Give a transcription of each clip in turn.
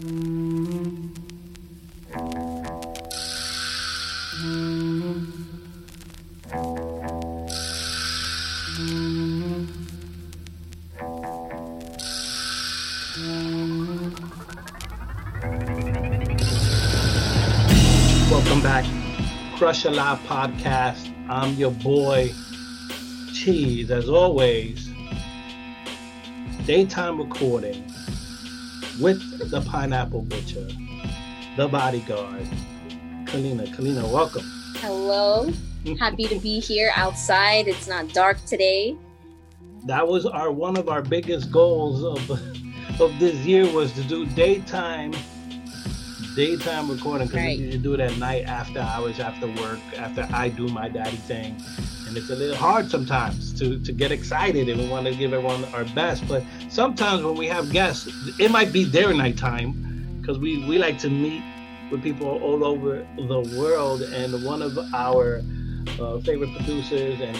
Welcome back, Crush a Live podcast. I'm your boy, Cheese, as always. Daytime recording with the Pineapple Butcher, the bodyguard, Kalina. Kalina, welcome. Hello. Happy to be here outside. It's not dark today. That was our one of our biggest goals of of this year was to do daytime daytime recording because Right. you do it at night after hours after work after I do my daddy thing and it's a little hard sometimes to to get excited and we want to give everyone our best but sometimes when we have guests it might be their nighttime because we we like to meet with people all over the world and one of our uh, favorite producers and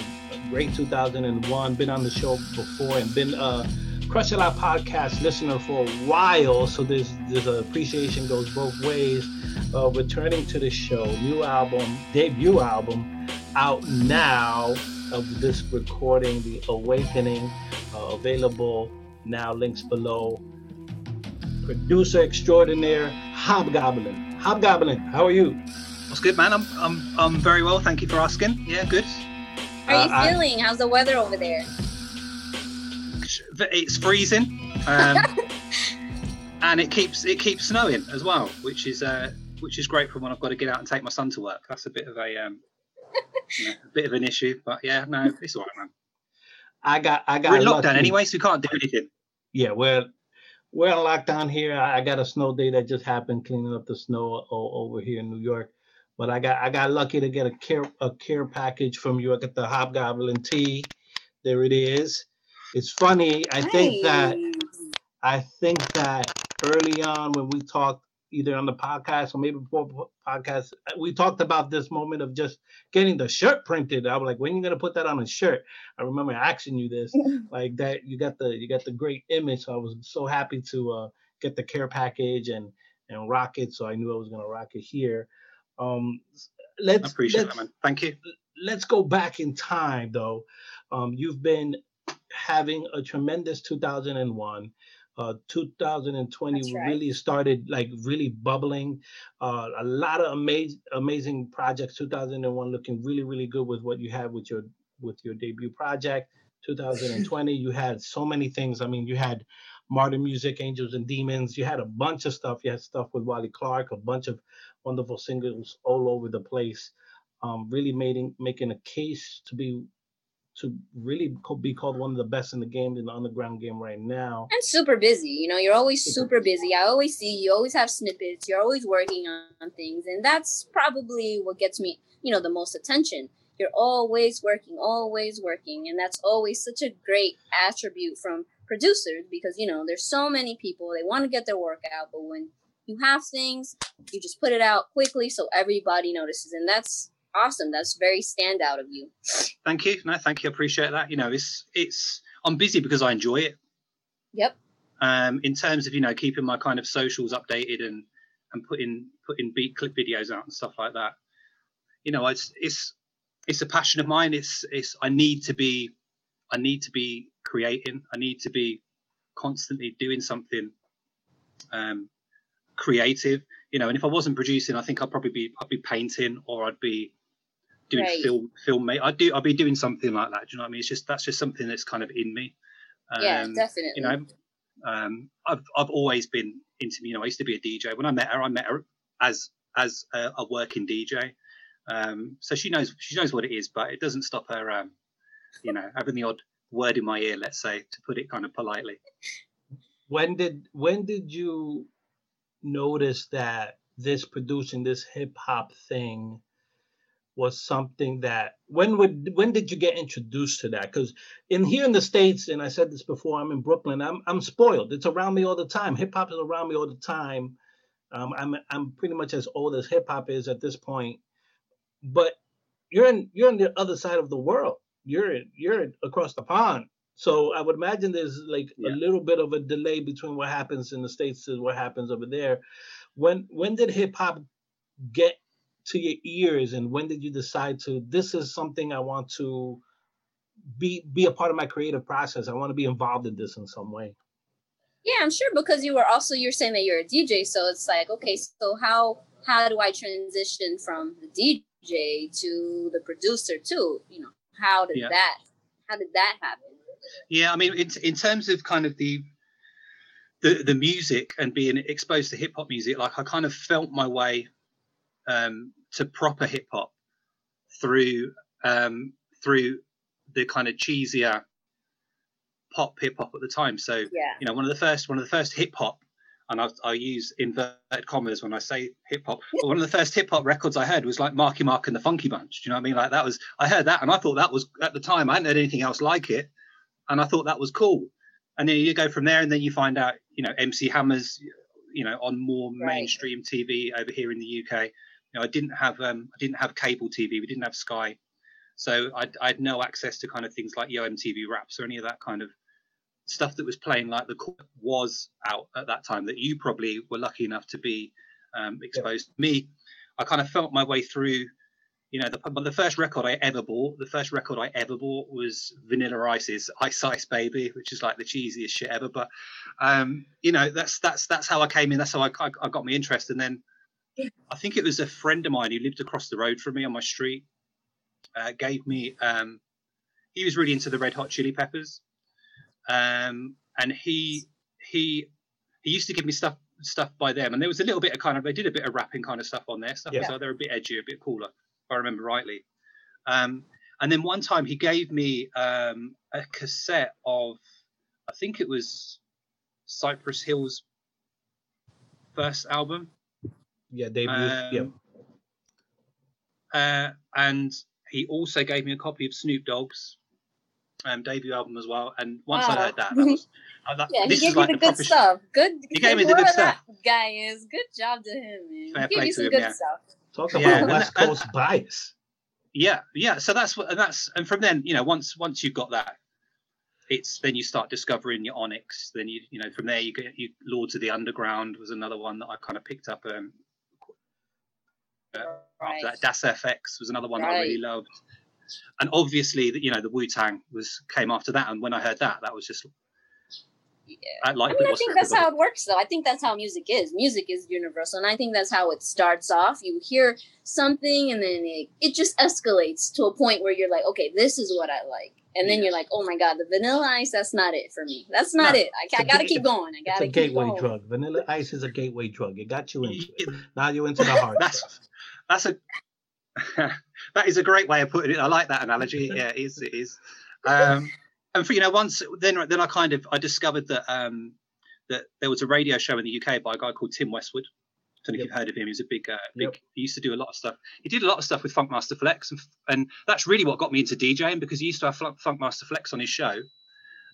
great 2001 been on the show before and been uh Crush a Lot podcast listener for a while, so there's there's appreciation goes both ways. Uh, returning to the show, new album, debut album, out now of this recording, The Awakening, uh, available now. Links below. Producer extraordinaire, Hobgoblin. Hobgoblin, how are you? What's good, man? I'm I'm I'm very well. Thank you for asking. Yeah, good. How are you Uh, I- feeling? How's the weather over there? It's freezing, um, and it keeps it keeps snowing as well, which is uh, which is great for when I've got to get out and take my son to work. That's a bit of a um, you know, a bit of an issue, but yeah, no, it's all right, man. I got I got We're in lockdown lucky. anyway, so we can't do anything. Yeah, we're we're on lockdown here. I I got a snow day that just happened, cleaning up the snow o- over here in New York. But I got I got lucky to get a care a care package from you. I got the Hobgoblin tea. There it is. It's funny. I think that I think that early on when we talked either on the podcast or maybe before podcast, uh, we talked about this moment of just getting the shirt printed. I was like, when are you gonna put that on a shirt? I remember asking you this, like that. You got the you got the great image. So I was so happy to uh, get the care package and and rock it. So I knew I was gonna rock it here. Um, let's appreciate let's, that, man. Thank you. let's go back in time though. Um, you've been having a tremendous 2001. Uh, 2020 right. really started like really bubbling. Uh, a lot of amazing amazing projects. 2001 looking really really good with what you had with your with your debut project. 2020 you had so many things. I mean you had modern music, angels and demons. You had a bunch of stuff. You had stuff with Wally Clark, a bunch of wonderful singles all over the place um, really making making a case to be to really co- be called one of the best in the game in the underground game right now. I'm super busy. You know, you're always Super super busy. I always see you always have snippets. You're always working on, on things, and that's probably what gets me, you know, the most attention. You're always working, always working, and that's always such a great attribute from producers because you know there's so many people they want to get their work out, but when you have things, you just put it out quickly so everybody notices, and that's awesome. That's very standout of you. Thank you. No, thank you. I appreciate that. You know, it's it's I'm busy because I enjoy it. Yep. um, in terms of you know keeping my kind of socials updated and and putting putting beat clip videos out and stuff like that. You know, it's it's it's a passion of mine. It's it's I need to be I need to be creating. I need to be constantly doing something um, creative. You know, and if I wasn't producing, I think I'd probably be I'd be painting or I'd be doing Right. film film mate. I do I'd be doing something like that. Do you know what I mean? It's just that's just something that's kind of in me. yeah, Um, definitely. you know, um, I've I've always been into you know I used to be a DJ. When I met her, I met her as as a, a working DJ. Um, so she knows she knows what it is, but it doesn't stop her, um, you know, having the odd word in my ear, let's say, to put it kind of politely. When did when did you notice that this producing this hip hop thing was something that when would when did you get introduced to that? Because in here in the states and i said this before i'm in brooklyn i'm i'm spoiled. It's around me all the time. Hip hop is around me all the time. Um, i'm i'm pretty much as old as hip hop is at this point. But you're in you're on the other side of the world. You're you're across the pond. So I would imagine there's like Yeah. a little bit of a delay between what happens in the states to what happens over there. When when did hip hop get to your ears, and when did you decide to this is something I want to be be a part of my creative process? I want to be involved in this in some way. Yeah, I'm sure because you were also you're saying that you're a DJ, so it's like okay, so how how do I transition from the DJ to the producer too? You know, how did Yeah. that how did that happen? Yeah, I mean, in, in terms of kind of the the the music and being exposed to hip hop music, like I kind of felt my way um, to proper hip hop through um, through the kind of cheesier pop hip hop at the time. So Yeah. you know, one of the first one of the first hip hop, and I, I use inverted commas when I say hip hop. But one of the first hip hop records I heard was like Marky Mark and the Funky Bunch. Do you know what I mean? Like that was I heard that, and I thought that was at the time I hadn't heard anything else like it, and I thought that was cool. And then you go from there, and then you find out, you know, MC Hammer's, you know, on more Right. mainstream TV over here in the UK. You know, I didn't have um, I didn't have cable TV. We didn't have Sky, so I, I had no access to kind of things like Yo MTV Raps or any of that kind of stuff that was playing like the was out at that time that you probably were lucky enough to be um, exposed. To me i kind of felt my way through you know the, the first record i ever bought the first record i ever bought was vanilla ice's ice ice baby which is like the cheesiest shit ever. But um you know that's that's that's how i came in that's how i, I, I got my interest. And then i think it was a friend of mine who lived across the road from me on my street uh, gave me um he was really into the red hot chili peppers um, and he he he used to give me stuff stuff by them, and there was a little bit of kind of they did a bit of rapping kind of stuff on their stuff, Yeah. so they're a bit edgy, a bit cooler, if I remember rightly. Um, and then one time he gave me um, a cassette of, I think it was Cypress Hill's first album, Yeah, debut. um, yeah. uh, and he also gave me a copy of Snoop Dogg's um, debut album as well. And once I heard that, that was I was like, Yeah, he this gave is you like the the good proper sh- stuff. Good. He gave me the good whoever stuff. That guy is good job to him, man. Fair he gave play you to some him, good yeah. stuff. Talk about and West that- and- Coast bias. yeah yeah so that's what and that's and from then you know once once you've got that it's then you start discovering your onyx then you you know from there you get you lords of the underground was another one that i kind of picked up um uh, Right. that Das EFX was another one that i really loved. And obviously you know the wu-tang was came after that. And when i heard that that was just I I mean, I think that's how it works, though. I think that's how music is. Music is universal, and I think that's how it starts off. You hear something, and then it, it just escalates to a point where you're like, okay, this is what I like, and then Yeah. you're like, oh my god, the vanilla ice, that's not it for me. That's not No. it. I, I a gotta ga- keep going. I It's gotta a gateway going. drug. Vanilla Ice is a gateway drug. It got you into it. Now you're into the hard That's- stuff. that's a that is a great way of putting it. I like that analogy. Yeah, it is. It is. Um, and for you know, once then then I kind of I discovered that um, that there was a radio show in the UK by a guy called Tim Westwood. I don't know if you've heard of him. He was a big, uh, big. Yep. He used to do a lot of stuff. He did a lot of stuff with Funkmaster Flex, and, and that's really what got me into DJing because he used to have Funk- Funkmaster Flex on his show.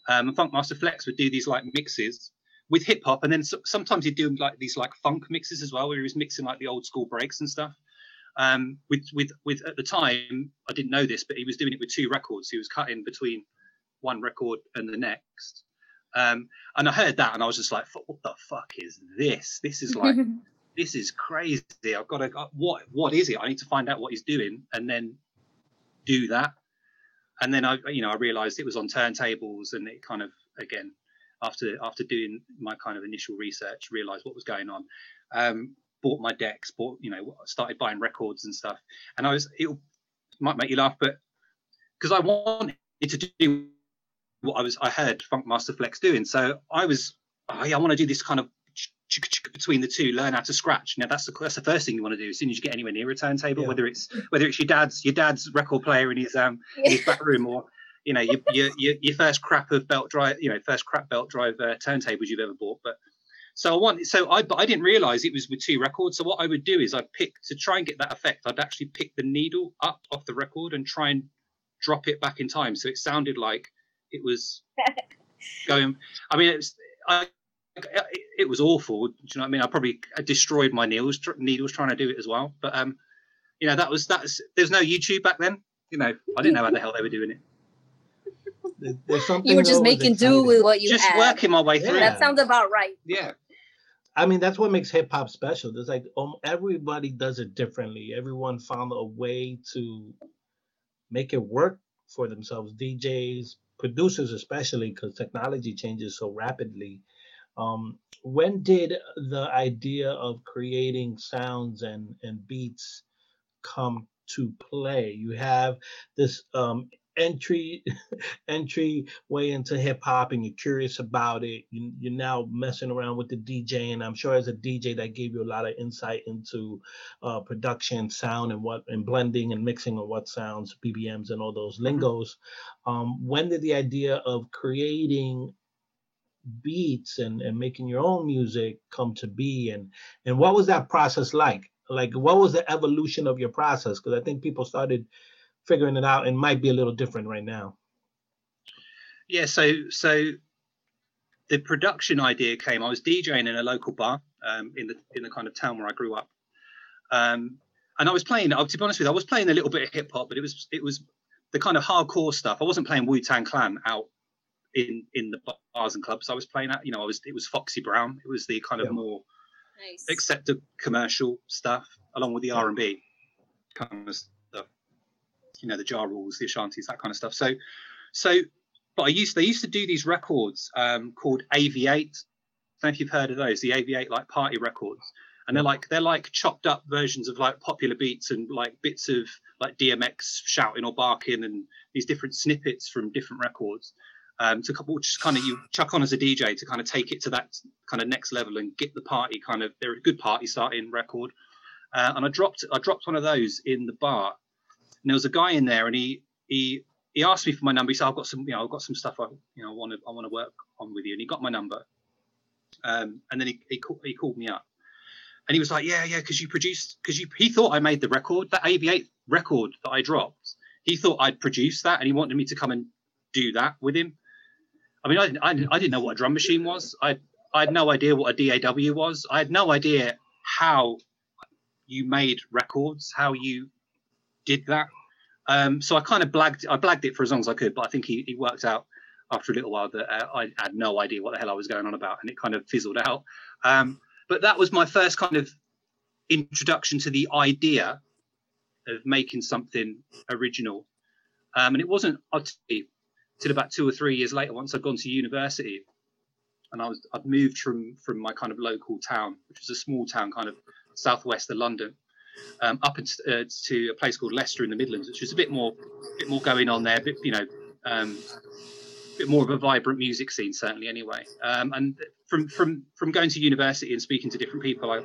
Um, and Funkmaster Flex would do these like mixes with hip hop, and then so, sometimes he'd do like these like funk mixes as well, where he was mixing like the old school breaks and stuff. Um, with with with at the time, I didn't know this, but he was doing it with two records. He was cutting between one record and the next. Um, and I heard that, and I was just like, "What the fuck is this? This is like this is crazy. I've got to what what is it? I need to find out what he's doing and then do that. And then I you know I realized it was on turntables and it kind of again after after doing my kind of initial research realized what was going on. Um, bought my decks, bought you know started buying records and stuff. And I was it might make you laugh, but because I wanted to do what I was I heard Funkmaster Flex doing, so I was oh, yeah, I want to do this kind of between the two, learn how to scratch. Now that's the that's the first thing you want to do as soon as you get anywhere near a turntable, Yeah. whether it's whether it's your dad's your dad's record player in his um in his back room or you know your your your, your first crap of belt drive you know first crap belt drive uh, turntables you've ever bought. But so I want so I but I didn't realize it was with two records. So what I would do is I'd pick to try and get that effect. I'd actually pick the needle up off the record and try and drop it back in time so it sounded like it was going. I mean, it's I. It, it was awful. Do you know what I mean? I probably destroyed my needles, needles trying to do it as well. But um, you know, that was that's. There's no YouTube back then. You know, I didn't know how the hell they were doing it. There's something. You were just making do with what you just had. working my way through. Yeah. That sounds about right. Yeah. I mean, that's what makes hip hop special. There's like um, everybody does it differently. Everyone found a way to make it work for themselves. DJs, producers, especially because technology changes so rapidly. Um, when did the idea of creating sounds and and beats come to play? You have this um, entry entry way into hip hop and you're curious about it. You, you're now messing around with the DJ, and I'm sure as a DJ that gave you a lot of insight into uh, production, sound, and what and blending and mixing of what sounds, BPMs, and all those lingos. Um, when did the idea of creating beats and, and making your own music come to be and and what was that process like like what was the evolution of your process because i think people started figuring it out and might be a little different right now Yeah, so so the production idea came. I was DJing in a local bar um, in the in the kind of town where I grew up, um, and I was playing. To be honest with you, I was playing a little bit of hip hop, but it was it was the kind of hardcore stuff. I wasn't playing Wu Tang Clan out in in the bars and clubs. I was playing at you know I was it was Foxy Brown. It was the kind of Yeah. more Nice. accepted commercial stuff along with the R and B kind of stuff. You know, the Ja Rules, the Ashantis, that kind of stuff. So, so, but I used they used to do these records um, called AV8. I don't know if you've heard of those, the AV8 like party records, and they're like they're like chopped up versions of like popular beats and like bits of like DMX shouting or barking and these different snippets from different records. Um, to couple, just kind of you chuck on as a DJ to kind of take it to that kind of next level and get the party kind of they're a good party starting record. Uh, and I dropped I dropped one of those in the bar, and there was a guy in there, and he he he asked me for my number. He said, "I've got some you know I've got some stuff I you know want to I want to work on with you," and he got my number. Um, and then he he, he called me up, and he was like, "Yeah, yeah, because you produced because you he thought I made the record that AV8 record that I dropped. He thought I'd produced that, and he wanted me to come and do that with him. I mean, I didn't, I didn't, I didn't know what a drum machine was. I I had no idea what a DAW was. I had no idea how you made records, how you did that. Um, so I kind of blagged I blagged it for as long as I could, but I think he, he worked out after a little while that uh, I had no idea what the hell I was going on about, and it kind of fizzled out. Um, but that was my first kind of introduction to the idea of making something original. Um, and it wasn't till about two or three years later, once I'd gone to university, and I was I'd moved from from my kind of local town, which was a small town, kind of southwest of London, um, up into, uh, to a place called Leicester in the Midlands, which was a bit more bit more going on there, bit you know. Um, bit more of a vibrant music scene certainly anyway um, and from from from going to university and speaking to different people i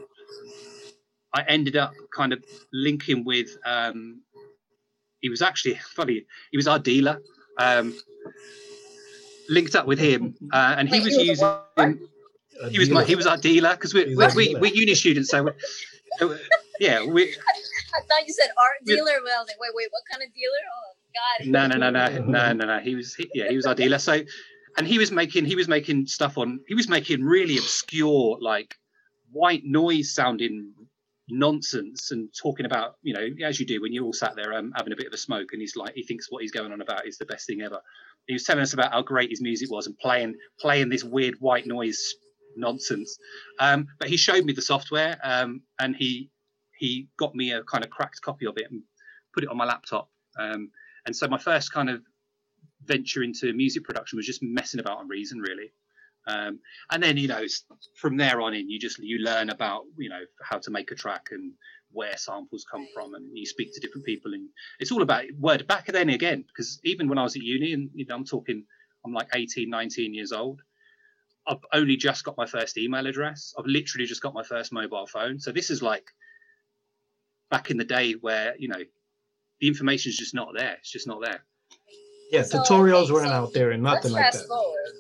i ended up kind of linking with um he was actually funny he was our dealer um linked up with him uh, and he Wait, was he was using what? A he was my he was our dealer because we're, we're, we, dealer. we're uni students so we're, so, yeah we I thought you said art dealer, but I like, wait, wait, what kind of dealer? Oh, God. no no no no no no no he was he, yeah he was our dealer so and he was making he was making stuff on he was making really obscure like white noise sounding nonsense and talking about you know as you do when you're all sat there um, having a bit of a smoke and he's like he thinks what he's going on about is the best thing ever he was telling us about how great his music was and playing playing this weird white noise nonsense. Um, but he showed me the software um, and he he got me a kind of cracked copy of it and put it on my laptop. Um, and so my first kind of venture into music production was just messing about on reason really. Um, and then you know from there on in you just you learn about you know how to make a track and where samples come from and you speak to different people and it's all about word. Back then again because even when i was at uni and you know i'm talking i'm like 18 19 years old i've only just got my first email address i've literally just got my first mobile phone so this is like back in the day where you know the information is just not there it's just not there yeah So, tutorials okay, weren't so out there and nothing like that forward.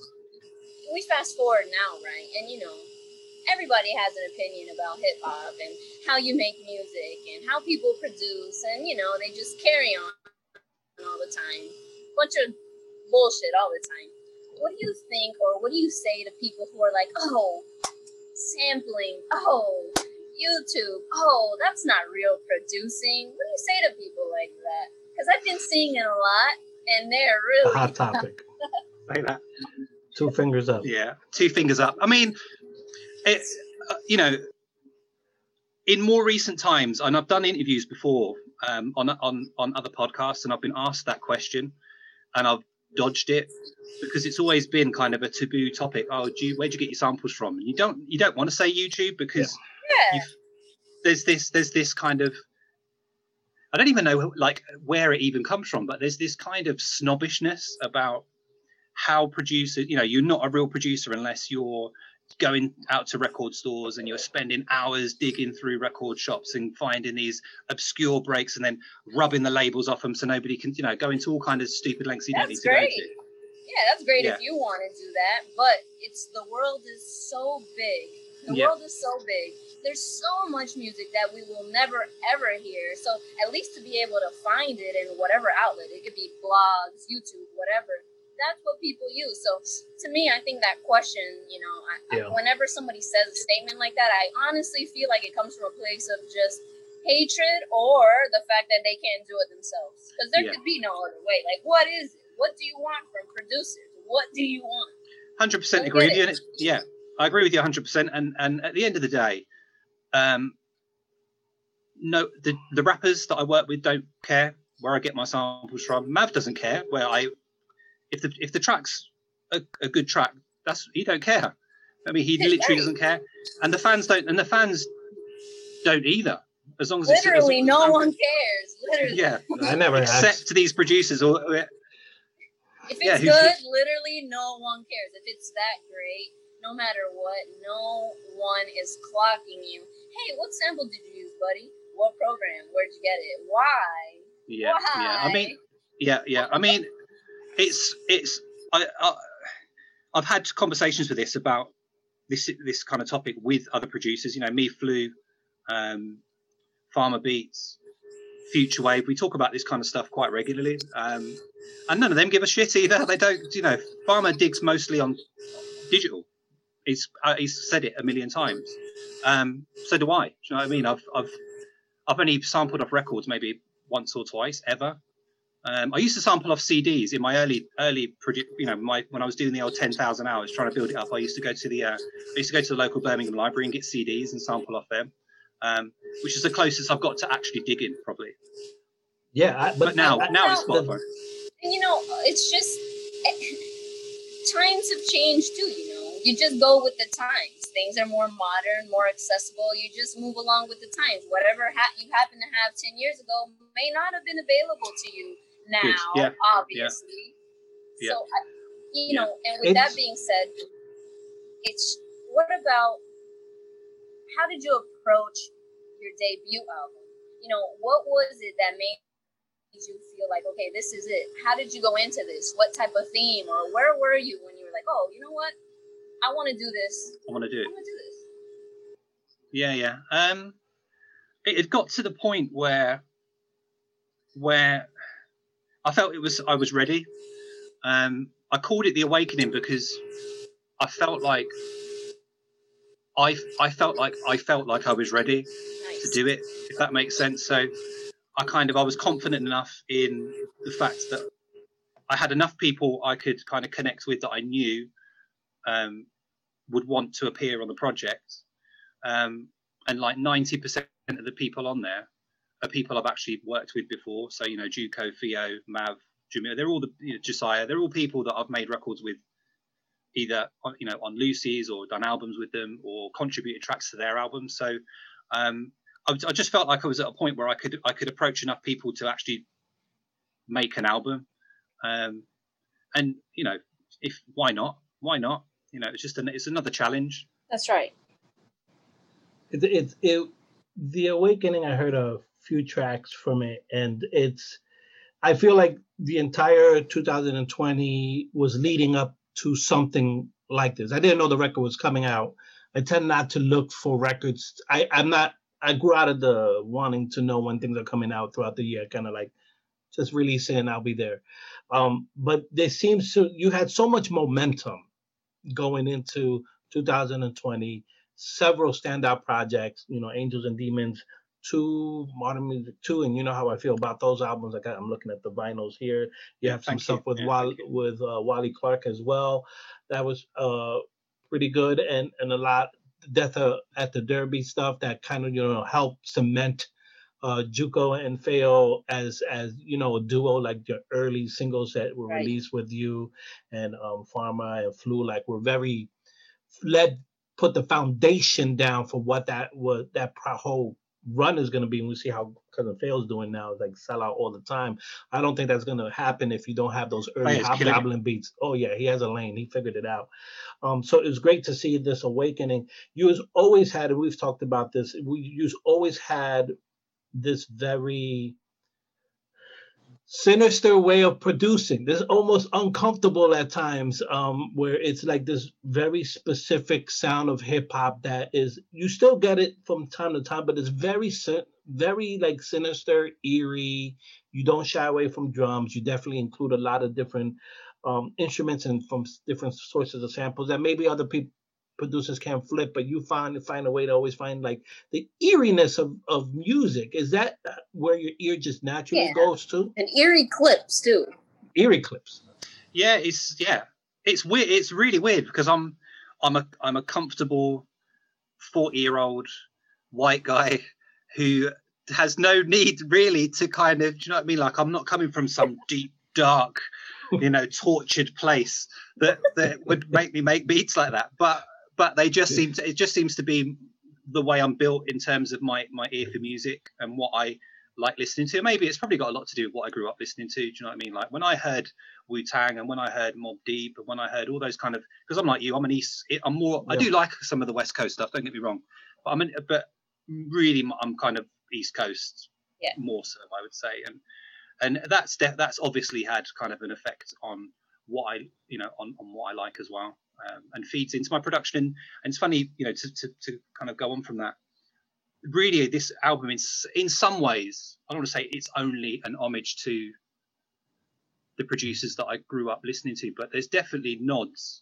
We fast forward now, right? And you know, everybody has an opinion about hip hop and how you make music and how people produce, and you know, they just carry on all the time. Bunch of bullshit all the time. What do you think, or what do you say to people who are like, oh, sampling, oh, YouTube, oh, that's not real producing? What do you say to people like that? Because I've been seeing it a lot and they're really a hot topic. like that. Two fingers up. Yeah, two fingers up. I mean, it, uh, you know, in more recent times, and I've done interviews before um, on on on other podcasts, and I've been asked that question, and I've dodged it because it's always been kind of a taboo topic. Oh, do you, where'd you get your samples from? And you don't you don't want to say YouTube because yeah. there's this there's this kind of I don't even know like where it even comes from, but there's this kind of snobbishness about how producers, you know, you're not a real producer unless you're going out to record stores and you're spending hours digging through record shops and finding these obscure breaks and then rubbing the labels off them so nobody can, you know, go into all kind of stupid lengths you that's don't need great. to go to. Yeah, that's great Yeah. if you want to do that, but it's the world is so big. The Yeah. world is so big. There's so much music that we will never ever hear. So at least to be able to find it in whatever outlet, it could be blogs, YouTube, whatever. That's what people use. So to me, I think that question, you know, I, Yeah. I, whenever somebody says a statement like that, I honestly feel like it comes from a place of just hatred or the fact that they can't do it themselves. Because there Yeah. could be no other way. Like, what is it? What do you want from producers? What do you want? Hundred percent agree get with you. it. it's- Yeah, I agree with you hundred percent. And and at the end of the day, um, no, the the rappers that I work with don't care where I get my samples from. Mav doesn't care where I, if the if the track's a, a good track, that's he don't care. I mean, he Right. literally doesn't care, and the fans don't, and the fans don't either. As long as it's, Literally, long as no I'm- one cares. Literally. Yeah, I never except asked. to these producers or If it's Yeah, who- good, literally no one cares. If it's that great, no matter what, no one is clocking you. Hey, what sample did you use, buddy? What program? Where'd you get it? Why? yeah, Why? yeah. I mean, Yeah, yeah. I mean, it's it's I, I I've had conversations with this about this this kind of topic with other producers. You know, me, Flu, um, Farmer Beats, Future Wave. We talk about this kind of stuff quite regularly, um, and none of them give a shit either. They don't. You know, Farmer digs mostly on digital. He's uh, he's said it a million times. Um, so do I. Do you know what I mean? I've I've I've only sampled off records maybe once or twice ever. Um, I used to sample off CDs in my early, early, produ- you know, my when I was doing the old ten thousand hours trying to build it up. I used to go to the, uh, I used to go to the local Birmingham library and get CDs and sample off them, um, which is the closest I've got to actually digging, probably. Yeah, I, But, now, I, now it's the- Spotify. And you know, it's just times have changed too. You know, you just go with the times. Things are more modern, more accessible. You just move along with the times. Whatever ha- you happen to have ten years ago may not have been available to you now. Yeah. Obviously. Yeah. So, I, you know, and with that being said, it's what about how did you approach your debut album? You know, what was it that made you feel like, okay, this is it? How did you go into this? What type of theme, or where were you when you were like, oh, you know what, I want to do this. I want to do it. I it. want to do this. Yeah, yeah. Um, it had got to the point where, where I felt it was I was ready. Um, I called it the awakening because I felt like I I felt like I felt like I was ready to do it, if that makes sense. So I kind of I was confident enough in the fact that I had enough people I could kind of connect with that I knew um, would want to appear on the project, um, and like ninety percent of the people on there are people I've actually worked with before. So you know, Juco, Theo, Mav, Jamil, they're all the you know, Josiah, they're all people that I've made records with. Either on, you know on loosies or done albums with them or contributed tracks to their albums. So um, I, I just felt like I was at a point where I could I could approach enough people to actually make an album, um, and you know, if why not? Why not? You know, it's just an, it's another challenge. That's right. it, it, it the awakening i heard a few tracks from it and it's i feel like the entire 2020 was leading up to something like this. I didn't know the record was coming out. I tend not to look for records. I i'm not i grew out of the wanting to know when things are coming out throughout the year kind of like just release it and i'll be there. Um but there seems to you had so much momentum going into 2020 several standout projects, you know, Angels and Demons, two, Modern Music two, and you know how I feel about those albums. I got, I'm looking at the vinyls here. You have some Thank stuff you. with Yeah, Wally, with uh, Wally Clark as well. That was uh pretty good, and and a lot Death uh, at the Derby stuff that kind of you know helped cement uh Juco and Feo as as you know a duo like your early singles that were Right. released with you and um Farmer and Flu like were very led put the foundation down for what that was that pro- whole run is going to be and we see how cousin Fail's doing now like sell out all the time. I don't think that's going to happen if you don't have those early he's killing hobgoblin beats. Oh yeah he has a lane. He figured it out. Um so it's great to see this awakening. You has always had and we've talked about this we you've always had this very sinister way of producing. This almost uncomfortable at times, um, where it's like this very specific sound of hip hop that is you still get it from time to time, but it's very very like sinister, eerie. You don't shy away from drums. You definitely include a lot of different um, instruments and from different sources of samples that maybe other people producers can't flip, but you find find a way to always find like the eeriness of, of music. Is that uh, where your ear just naturally Yeah. goes to? And eerie clips too. Eerie clips. Yeah, it's yeah, it's weird. It's really weird because I'm I'm a I'm a comfortable forty year old white guy who has no need really to kind of do you know what I mean? Like I'm not coming from some deep dark, you know, tortured place that that would make me make beats like that. But but they just seem to it just seems to be the way I'm built in terms of my my ear for music and what I like listening to. Maybe it's probably got a lot to do with what I grew up listening to. Do you know what I mean? Like when I heard Wu Tang and when I heard Mobb Deep and when I heard all those kind of because I'm like you, I'm an East. I'm more. I do like some of the West Coast stuff. Don't get me wrong, but I'm an, but really I'm kind of East Coast. Yeah. More so, I would say, and and that's de- that's obviously had kind of an effect on what I you know on on what I like as well. Um, and feeds into my production and, and it's funny you know to, to, to kind of go on from that really this album in, in some ways i don't want to say it's only an homage to the producers that i grew up listening to but there's definitely nods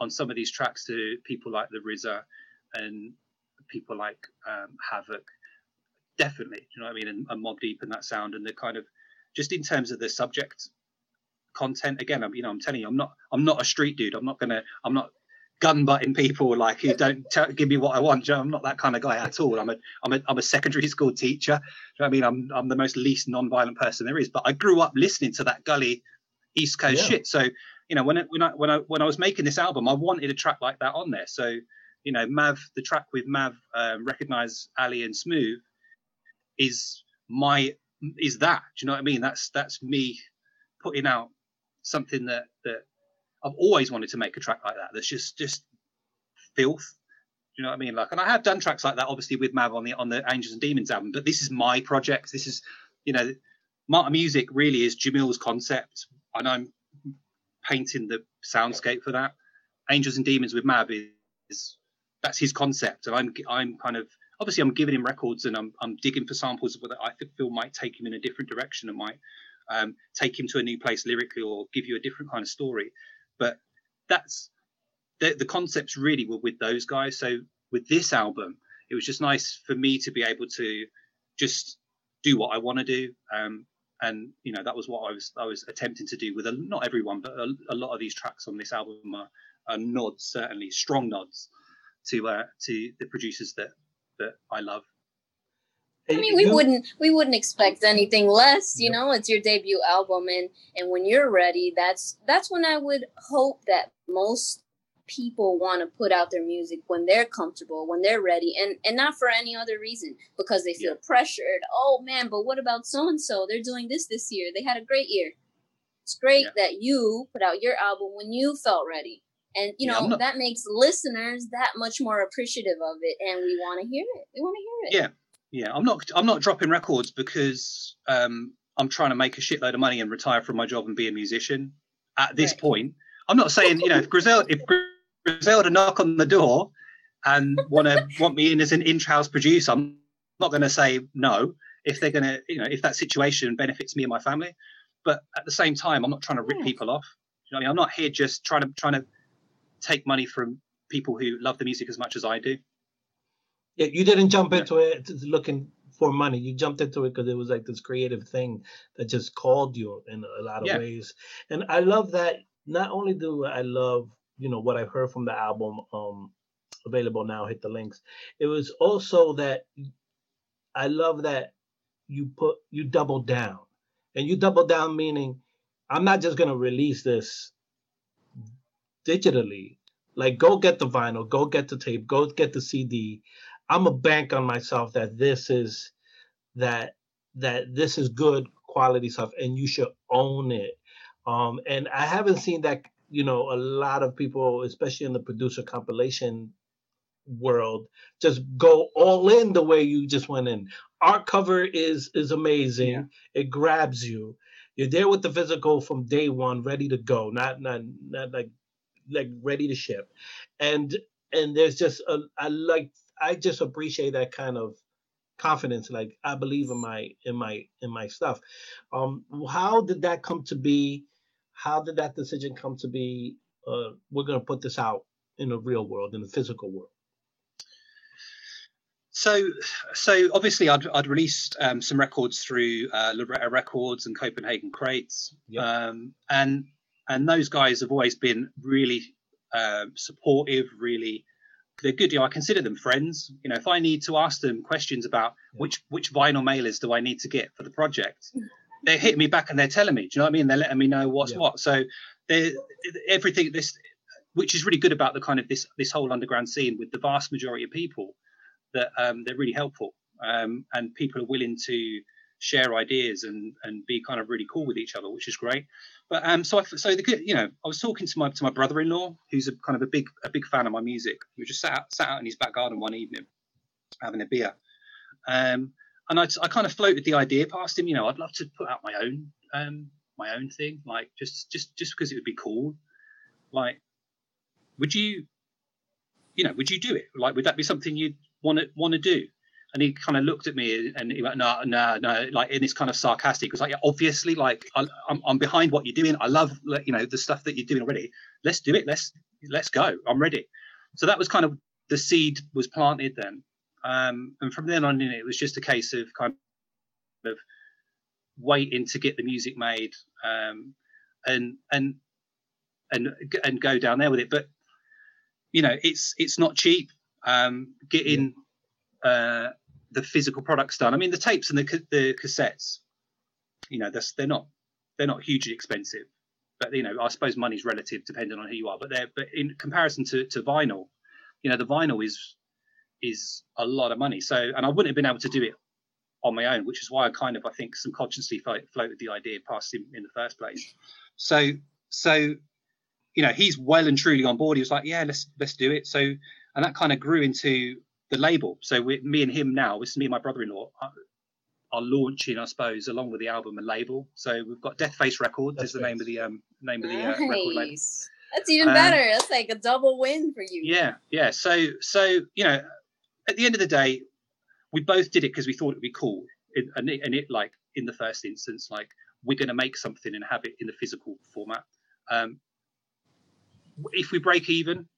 on some of these tracks to people like the RZA and people like um, havoc definitely you know what i mean and, and Mobb Deep and that sound and the kind of just in terms of the subject content again i'm you know i'm telling you i'm not i'm not a street dude i'm not gonna i'm not gun butting people like who don't tell, give me what I want. You I'm not that kind of guy at all. I'm a I'm a I'm a secondary school teacher. You know I mean? I'm I'm the most least non-violent person there is. But I grew up listening to that gully East Coast Yeah. shit. So you know when it, when I when I when I was making this album, I wanted a track like that on there. So you know Mav, the track with Mav, um, recognize Ali and Smooth, is my is that. Do you know what I mean? That's that's me putting out something that that I've always wanted to make a track like that. That's just just filth. Do you know what I mean? Like, and I have done tracks like that, obviously with Mav on the on the Angels and Demons album. But this is my project. This is, you know, Modern Music really is Jamil's concept, and I'm painting the soundscape for that. Angels and Demons with Mav is, that's his concept, and I'm I'm kind of obviously I'm giving him records and I'm I'm digging for samples that I feel might take him in a different direction and might um, take him to a new place lyrically or give you a different kind of story. But that's the, the concepts really were with those guys. So with this album, it was just nice for me to be able to just do what I want to do. Um, and you know that was what I was I was attempting to do with a, not everyone, but a, a lot of these tracks on this album are, are nods, certainly strong nods to uh, to the producers that that I love. I mean, we wouldn't we wouldn't expect anything less, you know. It's your debut album, and and when you're ready, that's that's when I would hope that most people want to put out their music when they're comfortable, when they're ready, and and not for any other reason because they feel pressured. Oh man, but what about so and so? They're doing this this year. They had a great year. It's great Yeah. that you put out your album when you felt ready. And you know not- that makes listeners that much more appreciative of it, and we want to hear it. We want to hear it. Yeah. Yeah, I'm not I'm not dropping records because um, I'm trying to make a shitload of money and retire from my job and be a musician. At this Right. point, I'm not saying you know if Griselda if Griselda knock on the door and want to want me in as an in-house producer, I'm not going to say no if they're going to you know if that situation benefits me and my family. But at the same time, I'm not trying to rip Yeah. people off. You know what I mean? I'm not here just trying to trying to take money from people who love the music as much as I do. Yeah, you didn't jump into it looking for money. You jumped into it because it was like this creative thing that just called you in a lot of Yeah. ways. And I love that. Not only do I love, you know, what I've heard from the album, um, available now, hit the links. It was also that I love that you put you double down. And you double down meaning I'm not just gonna release this digitally. Like go get the vinyl, go get the tape, go get the CD. I'm a bank on myself that this is that that this is good quality stuff and you should own it. Um and I haven't seen that, you know, a lot of people, especially in the producer compilation world, just go all in the way you just went in. Art cover is is amazing. Yeah. It grabs you. You're there with the physical from day one, ready to go, not not not like like ready to ship. And and there's just a I like I just appreciate that kind of confidence. Like I believe in my in my in my stuff. Um how did that come to be? How did that decision come to be? Uh we're gonna put this out in the real world, in the physical world. So, so obviously, I'd, I'd released um, some records through uh, Loretta Records and Copenhagen Crates, Yep. um, and and those guys have always been really uh, supportive. Really, they're good. You know, I consider them friends. You know, if I need to ask them questions about which which vinyl mailers do I need to get for the project, they're hitting me back and they're telling me. Do you know what I mean? They're letting me know what's Yeah. what. So, they everything this, which is really good about the kind of this this whole underground scene with the vast majority of people that um, they're really helpful um, and people are willing to share ideas and and be kind of really cool with each other, which is great. But um, so I, so the you know, I was talking to my to my brother-in-law, who's a kind of a big a big fan of my music. We just sat out, sat out in his back garden one evening, having a beer, um, and I, I kind of floated the idea past him. You know, I'd love to put out my own um, my own thing, like just just just because it would be cool. Like, would you, you know, would you do it? Like, would that be something you'd want to want to do? And he kind of looked at me and he went, no, no, no, like in this kind of sarcastic. Was like, yeah, obviously, like I, I'm, I'm behind what you're doing. I love, you know, the stuff that you're doing already. Let's do it. Let's let's go. I'm ready. So that was kind of the seed was planted then. Um, and from then on in, it was just a case of kind of waiting to get the music made um, and and and and go down there with it. But you know, it's it's not cheap. Um, getting uh, the physical products done. I mean, the tapes and the the cassettes. You know, that's, they're not they're not hugely expensive. But you know, I suppose money's relative depending on who you are. But they're but in comparison to, to vinyl, you know, the vinyl is is a lot of money. So, and I wouldn't have been able to do it on my own, which is why I kind of, I think, subconsciously flo- floated the idea past him in the first place. So, so, you know, he's well and truly on board. He was like, yeah, let's let's do it. So, and that kind of grew into the label. So, we, me and him now, this is me and my brother-in-law, are, are launching, I suppose, along with the album and label. So we've got Death Face Records is the name of the um name of the uh, record label. That's even Um, better. That's like a double win for you. Yeah, yeah. So, so you know, at the end of the day, we both did it because we thought it'd be cool, it, and it, and it like in the first instance, like we're going to make something and have it in the physical format. Um, if we break even,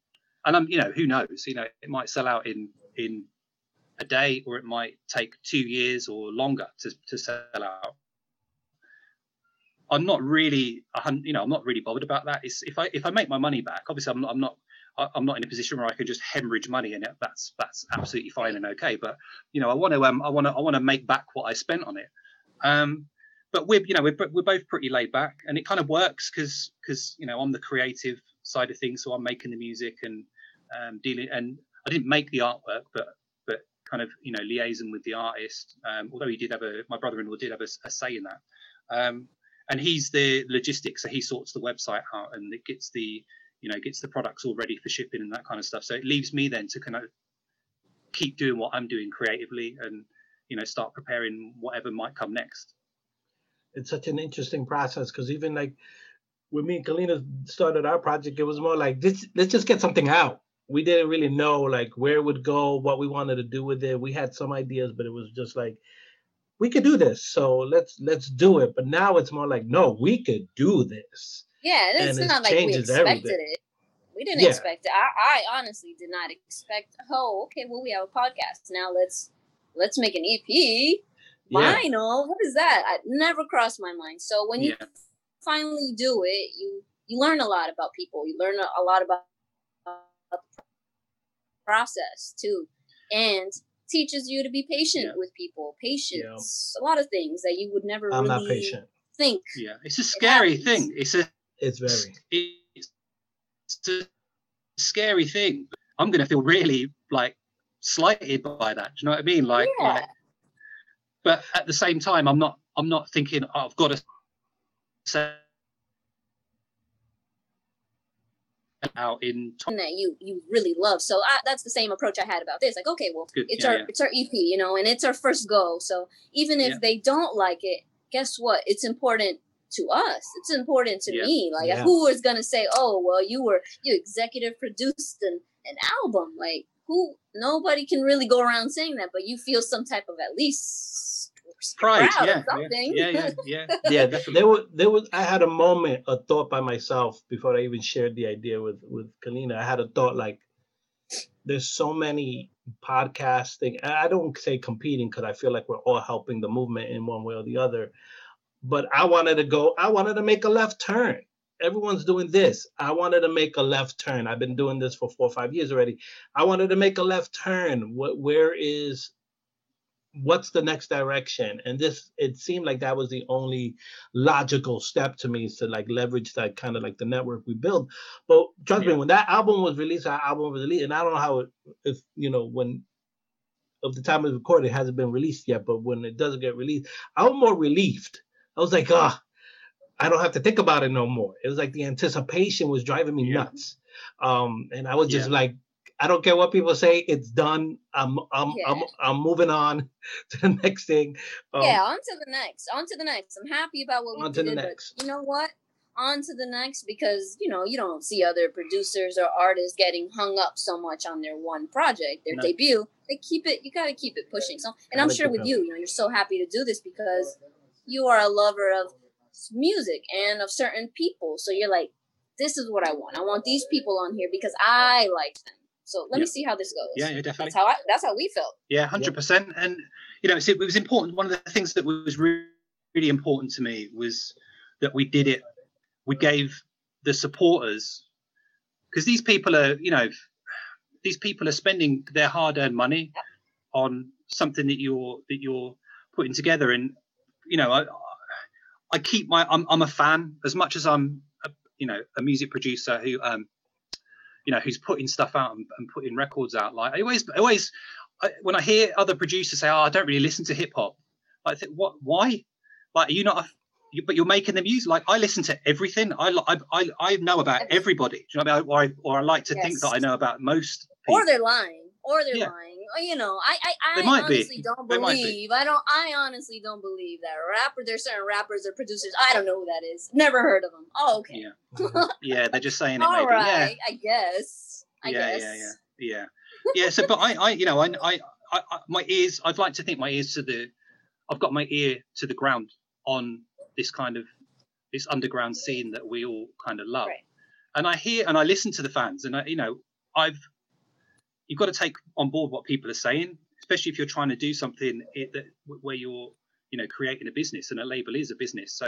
and I'm, you know, who knows? You know, it might sell out in in a day, or it might take two years or longer to to sell out. I'm not really, you know, I'm not really bothered about that. It's if I if I make my money back, obviously I'm not, I'm not I'm not in a position where I can just hemorrhage money it. That's that's absolutely fine and okay. But you know, I want to um, I want to I want to make back what I spent on it. Um, but we're you know we're we're both pretty laid back, and it kind of works because because you know I'm the creative side of things, so I'm making the music and um, dealing. And I didn't make the artwork, but but kind of you know liaison with the artist. Um, although he did have a my brother-in-law did have a, a say in that. Um, and he's the logistics, so he sorts the website out and it gets the you know gets the products all ready for shipping and that kind of stuff so it leaves me then to kind of keep doing what i'm doing creatively and you know start preparing whatever might come next it's such an interesting process because even like when me and Kalina started our project, it was more like this let's just get something out. We didn't really know like where it would go, what we wanted to do with it. We had some ideas, but it was just like we could do this, so let's let's do it. But now it's more like no, we could do this. Yeah, it's And it not like we expected everything. it. We didn't Yeah. expect it. I, I honestly did not expect. Oh, okay. Well, we have a podcast now. Let's let's make an EP. Vinyl, yeah. what is that? I never crossed my mind. So when you yeah. finally do it, you you learn a lot about people. You learn a lot about process too, and teaches you to be patient yeah. with people. Patience, a lot of things that you would never I'm really not patient. think. Yeah, it's a scary it thing. It's a it's very it's, it's a scary thing. I'm gonna feel really like slighted by that. Do you know what I mean? Like, yeah. like but at the same time, I'm not I'm not thinking oh, I've got to say out in that you you really love. So I, that's the same approach I had about this. Like, okay, well, Good. it's yeah, our yeah. it's our EP, you know, and it's our first go. So even if yeah. they don't like it, guess what? It's important to us. It's important to me. Like, who is gonna say, oh, well, you were you executive produced an an album? Like, who? Nobody can really go around saying that, but you feel some type of at least pride. Yeah, yeah, yeah, yeah, yeah, definitely. There was, there was. I had a moment, a thought by myself before I even shared the idea with with Kalina. I had a thought like, there's so many podcasting. I don't say competing because I feel like we're all helping the movement in one way or the other. But I wanted to go. I wanted to make a left turn. Everyone's doing this. I wanted to make a left turn. I've been doing this for four or five years already. I wanted to make a left turn. What? Where is what's the next direction and this it seemed like that was the only logical step to me is to like leverage that kind of like the network we built but trust yeah. me when that album was released our album was released and i don't know how it if you know when of the time of recording it hasn't been released yet but when it doesn't get released i was more relieved i was like ah oh, i don't have to think about it no more it was like the anticipation was driving me yeah. nuts um and i was just yeah. like I don't care what people say. It's done. I'm I'm yeah. I'm, I'm moving on to the next thing. Um, yeah, on to the next. On to the next. I'm happy about what we on did. To the next. But you know what? On to the next because you know you don't see other producers or artists getting hung up so much on their one project, their no. debut. They keep it. You got to keep it pushing. So, and I'm sure with you, you know, you're so happy to do this because you are a lover of music and of certain people. So you're like, this is what I want. I want these people on here because I like them so let yeah. me see how this goes. Yeah, yeah, definitely. That's how I, that's how we felt. Yeah, hundred percent. And you know, it was important. One of the things that was really, really important to me was that we did it. We gave the supporters because these people are, you know, these people are spending their hard-earned money yep. on something that you're that you're putting together. And you know, I I keep my I'm I'm a fan as much as I'm a, you know a music producer who um you know, who's putting stuff out and, and putting records out. Like I always, I always, I, when I hear other producers say, "Oh, I don't really listen to hip hop," I think, "What? Why? Like, are you not?" A, you, but you're making the music. Like I listen to everything. I I I, I know about everybody. Do you know what I mean? Or I, or I like to yes. think that I know about most. People. Or they're lying. Or they're yeah. lying uh, you know, I I, I honestly be. don't believe. Be. I don't. I honestly don't believe that rapper. There's certain rappers or producers. I don't know who that is. Never heard of them. Oh, okay. Yeah. yeah, they're just saying it. All maybe. right. Yeah. I guess. I yeah, guess. yeah, yeah, yeah, yeah. So, but I, I, you know, I, I, I, my ears. I'd like to think my ears to the. I've got my ear to the ground on this kind of this underground scene that we all kind of love. Right. And I hear and I listen to the fans, and I, you know, I've you've got to take on board what people are saying, especially if you're trying to do something that where you're you know creating a business and a label is a business. So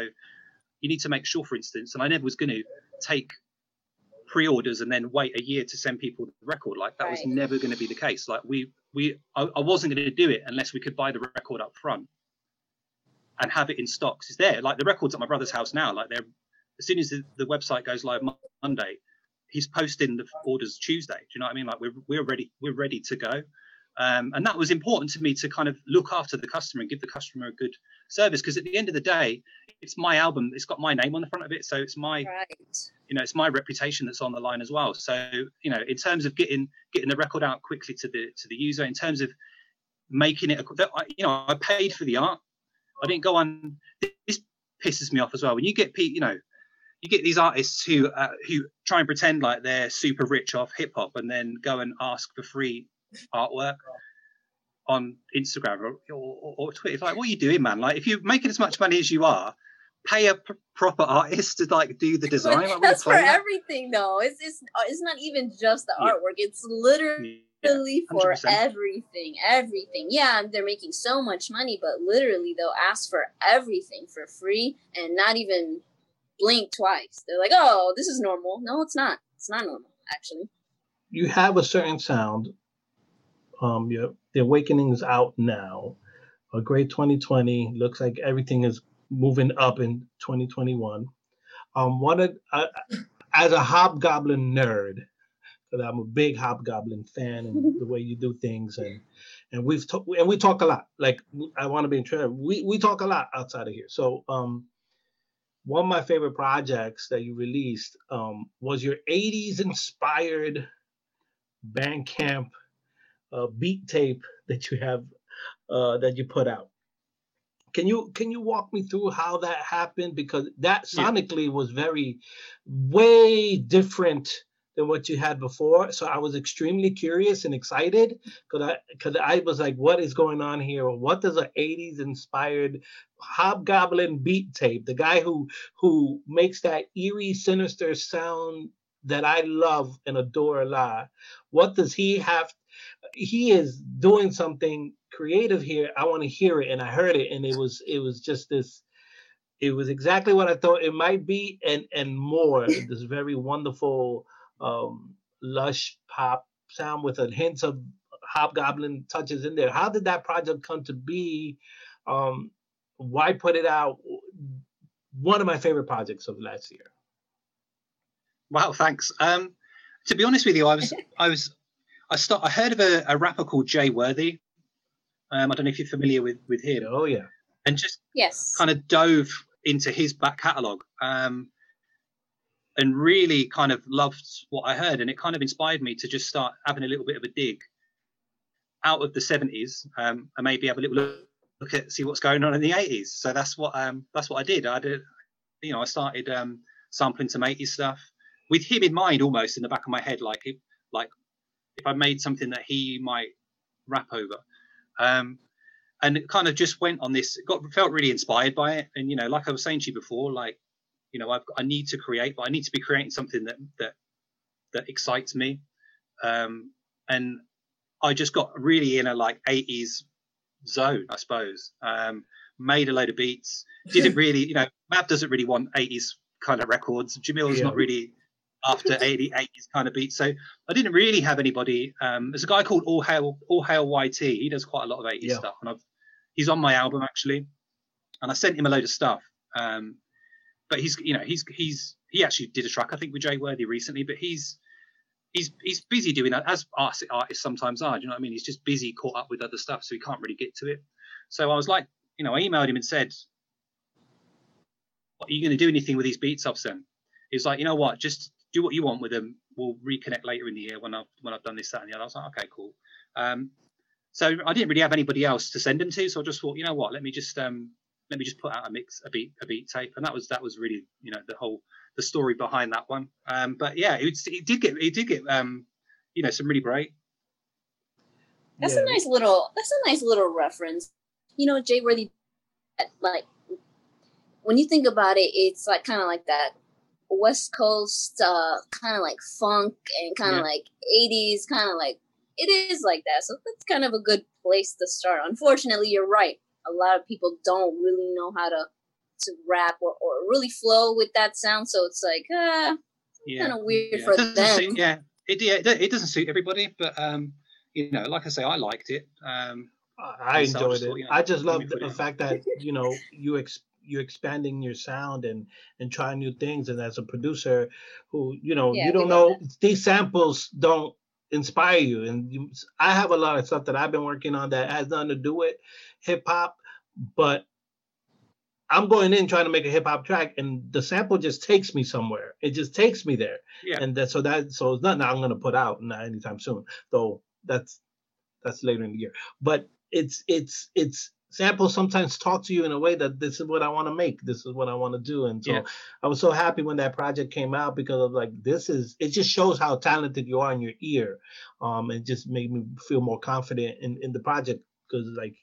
you need to make sure, for instance, and I never was going to take pre-orders and then wait a year to send people the record. Like that right. was never going to be the case. Like we we I, I wasn't going to do it unless we could buy the record up front and have it in stocks. It's there. Like the records at my brother's house now. Like they're as soon as the, the website goes live Monday, he's posting the orders Tuesday. Do you know what I mean? Like we're we're ready we're ready to go. Um, and that was important to me to kind of look after the customer and give the customer a good service because at the end of the day, it's my album. It's got my name on the front of it, so it's my right. you know it's my reputation that's on the line as well. So you know, in terms of getting getting the record out quickly to the to the user, in terms of making it, a, you know, I paid for the art. I didn't go on. This pisses me off as well when you get Pete, you know you get these artists who uh, who try and pretend like they're super rich off hip hop and then go and ask for free artwork on Instagram or, or, or, Twitter. It's like, what are you doing, man? Like, if you're making as much money as you are, pay a p- proper artist to like do the design. Like, That's for everything, though. It's, it's it's not even just the artwork. It's literally literally yeah, for everything, everything. Yeah, they're making so much money, but literally they'll ask for everything for free and not even blink twice. They're like, "Oh, this is normal." No, it's not. It's not normal, actually. You have a certain sound. Um, your the awakening is out now. A great 2020 looks like everything is moving up in 2021. Um, what a, uh, as a hobgoblin nerd, because I'm a big hobgoblin fan and the way you do things, and and we've talked and we talk a lot. Like I want to be in We we talk a lot outside of here. So um, one of my favorite projects that you released um, was your 80s inspired Bandcamp uh, beat tape that you have uh, that you put out. Can you can you walk me through how that happened? Because that sonically yeah. was very way different than what you had before. So I was extremely curious and excited because I because I was like, what is going on here? What does an 80s inspired hobgoblin beat tape, the guy who who makes that eerie, sinister sound that I love and adore a lot, what does he have? He is doing something creative here. I want to hear it, and I heard it, and it was it was just this. It was exactly what I thought it might be, and and more. this very wonderful, um, lush pop sound with a hint of hobgoblin touches in there. How did that project come to be? Um, why put it out? One of my favorite projects of last year. Wow, thanks. Um, to be honest with you, I was I was I start I heard of a, a rapper called Jay Worthy um, I don't know if you're familiar with with him. Oh yeah. And just yes, kind of dove into his back catalogue. Um, and really kind of loved what I heard, and it kind of inspired me to just start having a little bit of a dig out of the 70s, um, and maybe have a little look, look at see what's going on in the 80s. So that's what um, that's what I did. I did, you know, I started um, sampling some 80s stuff with him in mind, almost in the back of my head, like if like if I made something that he might rap over. Um, and it kind of just went on this, got felt really inspired by it. And, you know, like I was saying to you before, like, you know, I've I need to create, but I need to be creating something that, that, that excites me. Um, and I just got really in a like 80s zone, I suppose. Um, made a load of beats. Didn't really, you know, Mav doesn't really want 80s kind of records. Jamil's yeah. not really after 80, 80s kind of beats. So I didn't really have anybody. Um, there's a guy called All Hail All Hail YT. He does quite a lot of 80s yeah. stuff, and I've he's on my album actually, and I sent him a load of stuff. Um, but he's you know he's he's he actually did a track I think with Jay Worthy recently, but he's he's he's busy doing that as artists, artists sometimes are. Do you know what I mean? He's just busy, caught up with other stuff, so he can't really get to it. So I was like, you know, I emailed him and said, "Are you going to do anything with these beats I've sent?" He's like, "You know what? Just do what you want with them. We'll reconnect later in the year when I've when I've done this, that, and the other. I was like, okay, cool. Um, so I didn't really have anybody else to send them to, so I just thought, you know what, let me just um, let me just put out a mix, a beat, a beat tape, and that was that was really, you know, the whole the story behind that one. Um, but yeah, it, it did get it did get um, you know, some really great. That's yeah. a nice little. That's a nice little reference. You know, Jay Worthy, like when you think about it, it's like kind of like that West Coast uh, kind of like funk and kind of yeah. like 80s, kind of like it is like that. So that's kind of a good place to start. Unfortunately, you're right. A lot of people don't really know how to to rap or, or really flow with that sound. So it's like, uh, yeah. kind of weird yeah. for it them. Suit, yeah, it, yeah, it doesn't suit everybody, but um, you know, like I say, I liked it. Um, I enjoyed it. You know, I just love the, the fact that you know you ex- you're expanding your sound and and trying new things and as a producer who you know yeah, you don't know that. these samples don't inspire you. And you, i have a lot of stuff that i've been working on that has nothing to do with hip-hop but i'm going in trying to make a hip-hop track and the sample just takes me somewhere. It just takes me there. Yeah. and that so that so it's nothing i'm going to put out not anytime soon. Though that's that's later in the year. But it's it's it's samples sometimes talk to you in a way that this is what I want to make. This is what I want to do. And so yeah. I was so happy when that project came out because of like this is it just shows how talented you are in your ear. Um and just made me feel more confident in, in the project because like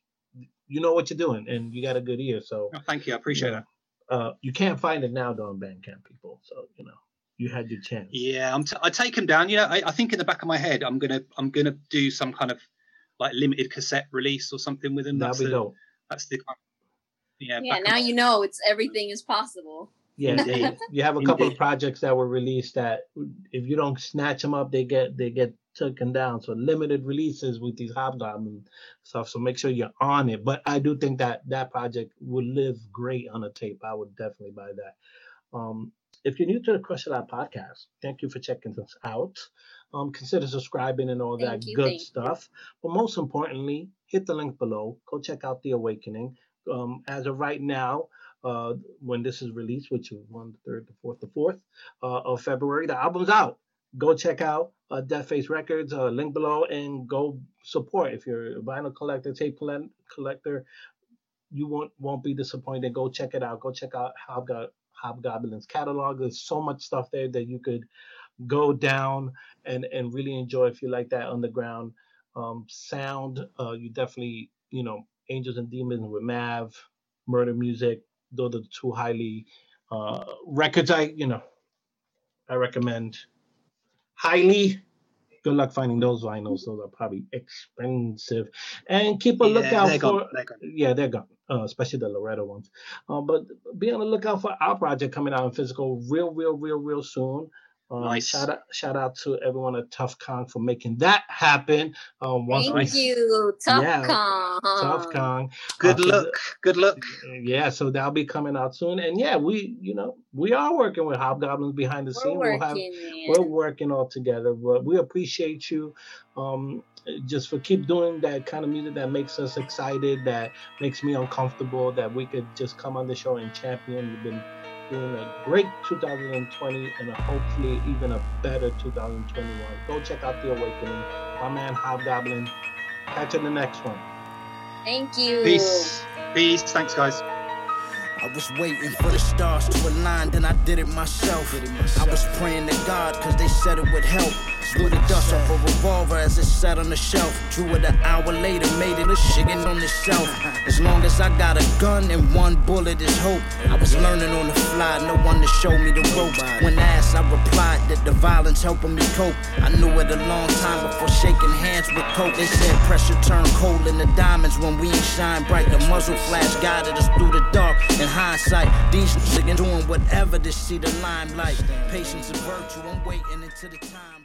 you know what you're doing and you got a good ear. So oh, thank you. I appreciate you know, that. Uh, you can't find it now though on Bandcamp people. So, you know, you had your chance. Yeah, I'm t- I take them down. You know, I, I think in the back of my head, I'm gonna I'm gonna do some kind of like limited cassette release or something with them. That'd That's be the, dope. that's the yeah. Yeah, back of now my- you know it's everything is possible. Yeah, they, you have a couple of projects that were released that if you don't snatch them up, they get they get taken down. So limited releases with these hobgoblin stuff. So make sure you're on it. But I do think that that project would live great on a tape. I would definitely buy that. Um, if you're new to the Crush It Out podcast, thank you for checking us out. Um, consider subscribing and all that you, good thank you. stuff. But most importantly, hit the link below. Go check out The Awakening. Um, as of right now, uh, when this is released, which is one, the third, the fourth, the fourth uh, of February, the album's out. Go check out uh, Death Face Records. Uh, link below and go support. If you're a vinyl collector, tape collector, you won't won't be disappointed. Go check it out. Go check out Hobgo- Hobgoblin's catalog. There's so much stuff there that you could go down and and really enjoy if you like that underground um, sound. Uh, you definitely, you know, Angels and Demons with Mav, Murder Music. Those are the two highly uh, records. I, you know, I recommend highly. Good luck finding those vinyls. Those are probably expensive. And keep a Yeah, lookout for gone, they're gone. yeah, they're gone, uh, especially the Loretto ones. Uh, but be on the lookout for our project coming out in physical real, real, real, real soon. Um, Nice. Shout out, shout out to everyone at Tuff Kong for making that happen. Um, once Thank we you, Tough Yeah, Kong. Tuff Kong. Good Uh, luck. Good luck. yeah, so that'll be coming out soon. And yeah, we, you know, we are working with Hobgoblins behind the We're scene. We'll have working, man. we're working all together but we appreciate you um just for keep doing that kind of music that makes us excited that makes me uncomfortable that we could just come on the show and champion you've been doing a great 2020 and a hopefully even a better 2021 go check out the awakening my man hobgoblin catch you in the next one Thank you. Peace. Peace. Thanks, guys. I was waiting for the stars to align, then I did it myself. I was praying to God, cause they said it would help. Blew the dust off a revolver as it sat on the shelf. Drew it an hour later, made it a shiggin' on the shelf. As long as I got a gun and one bullet is hope. I was learning on the fly, no one to show me the ropes. When asked, I replied that the violence helping me cope. I knew it a long time before shaking hands with coke. They said pressure turn cold in the diamonds when we ain't shine bright. The muzzle flash guided us through the dark. In hindsight, these niggas doing whatever to see the limelight. Patience and virtue, I'm waiting until the right.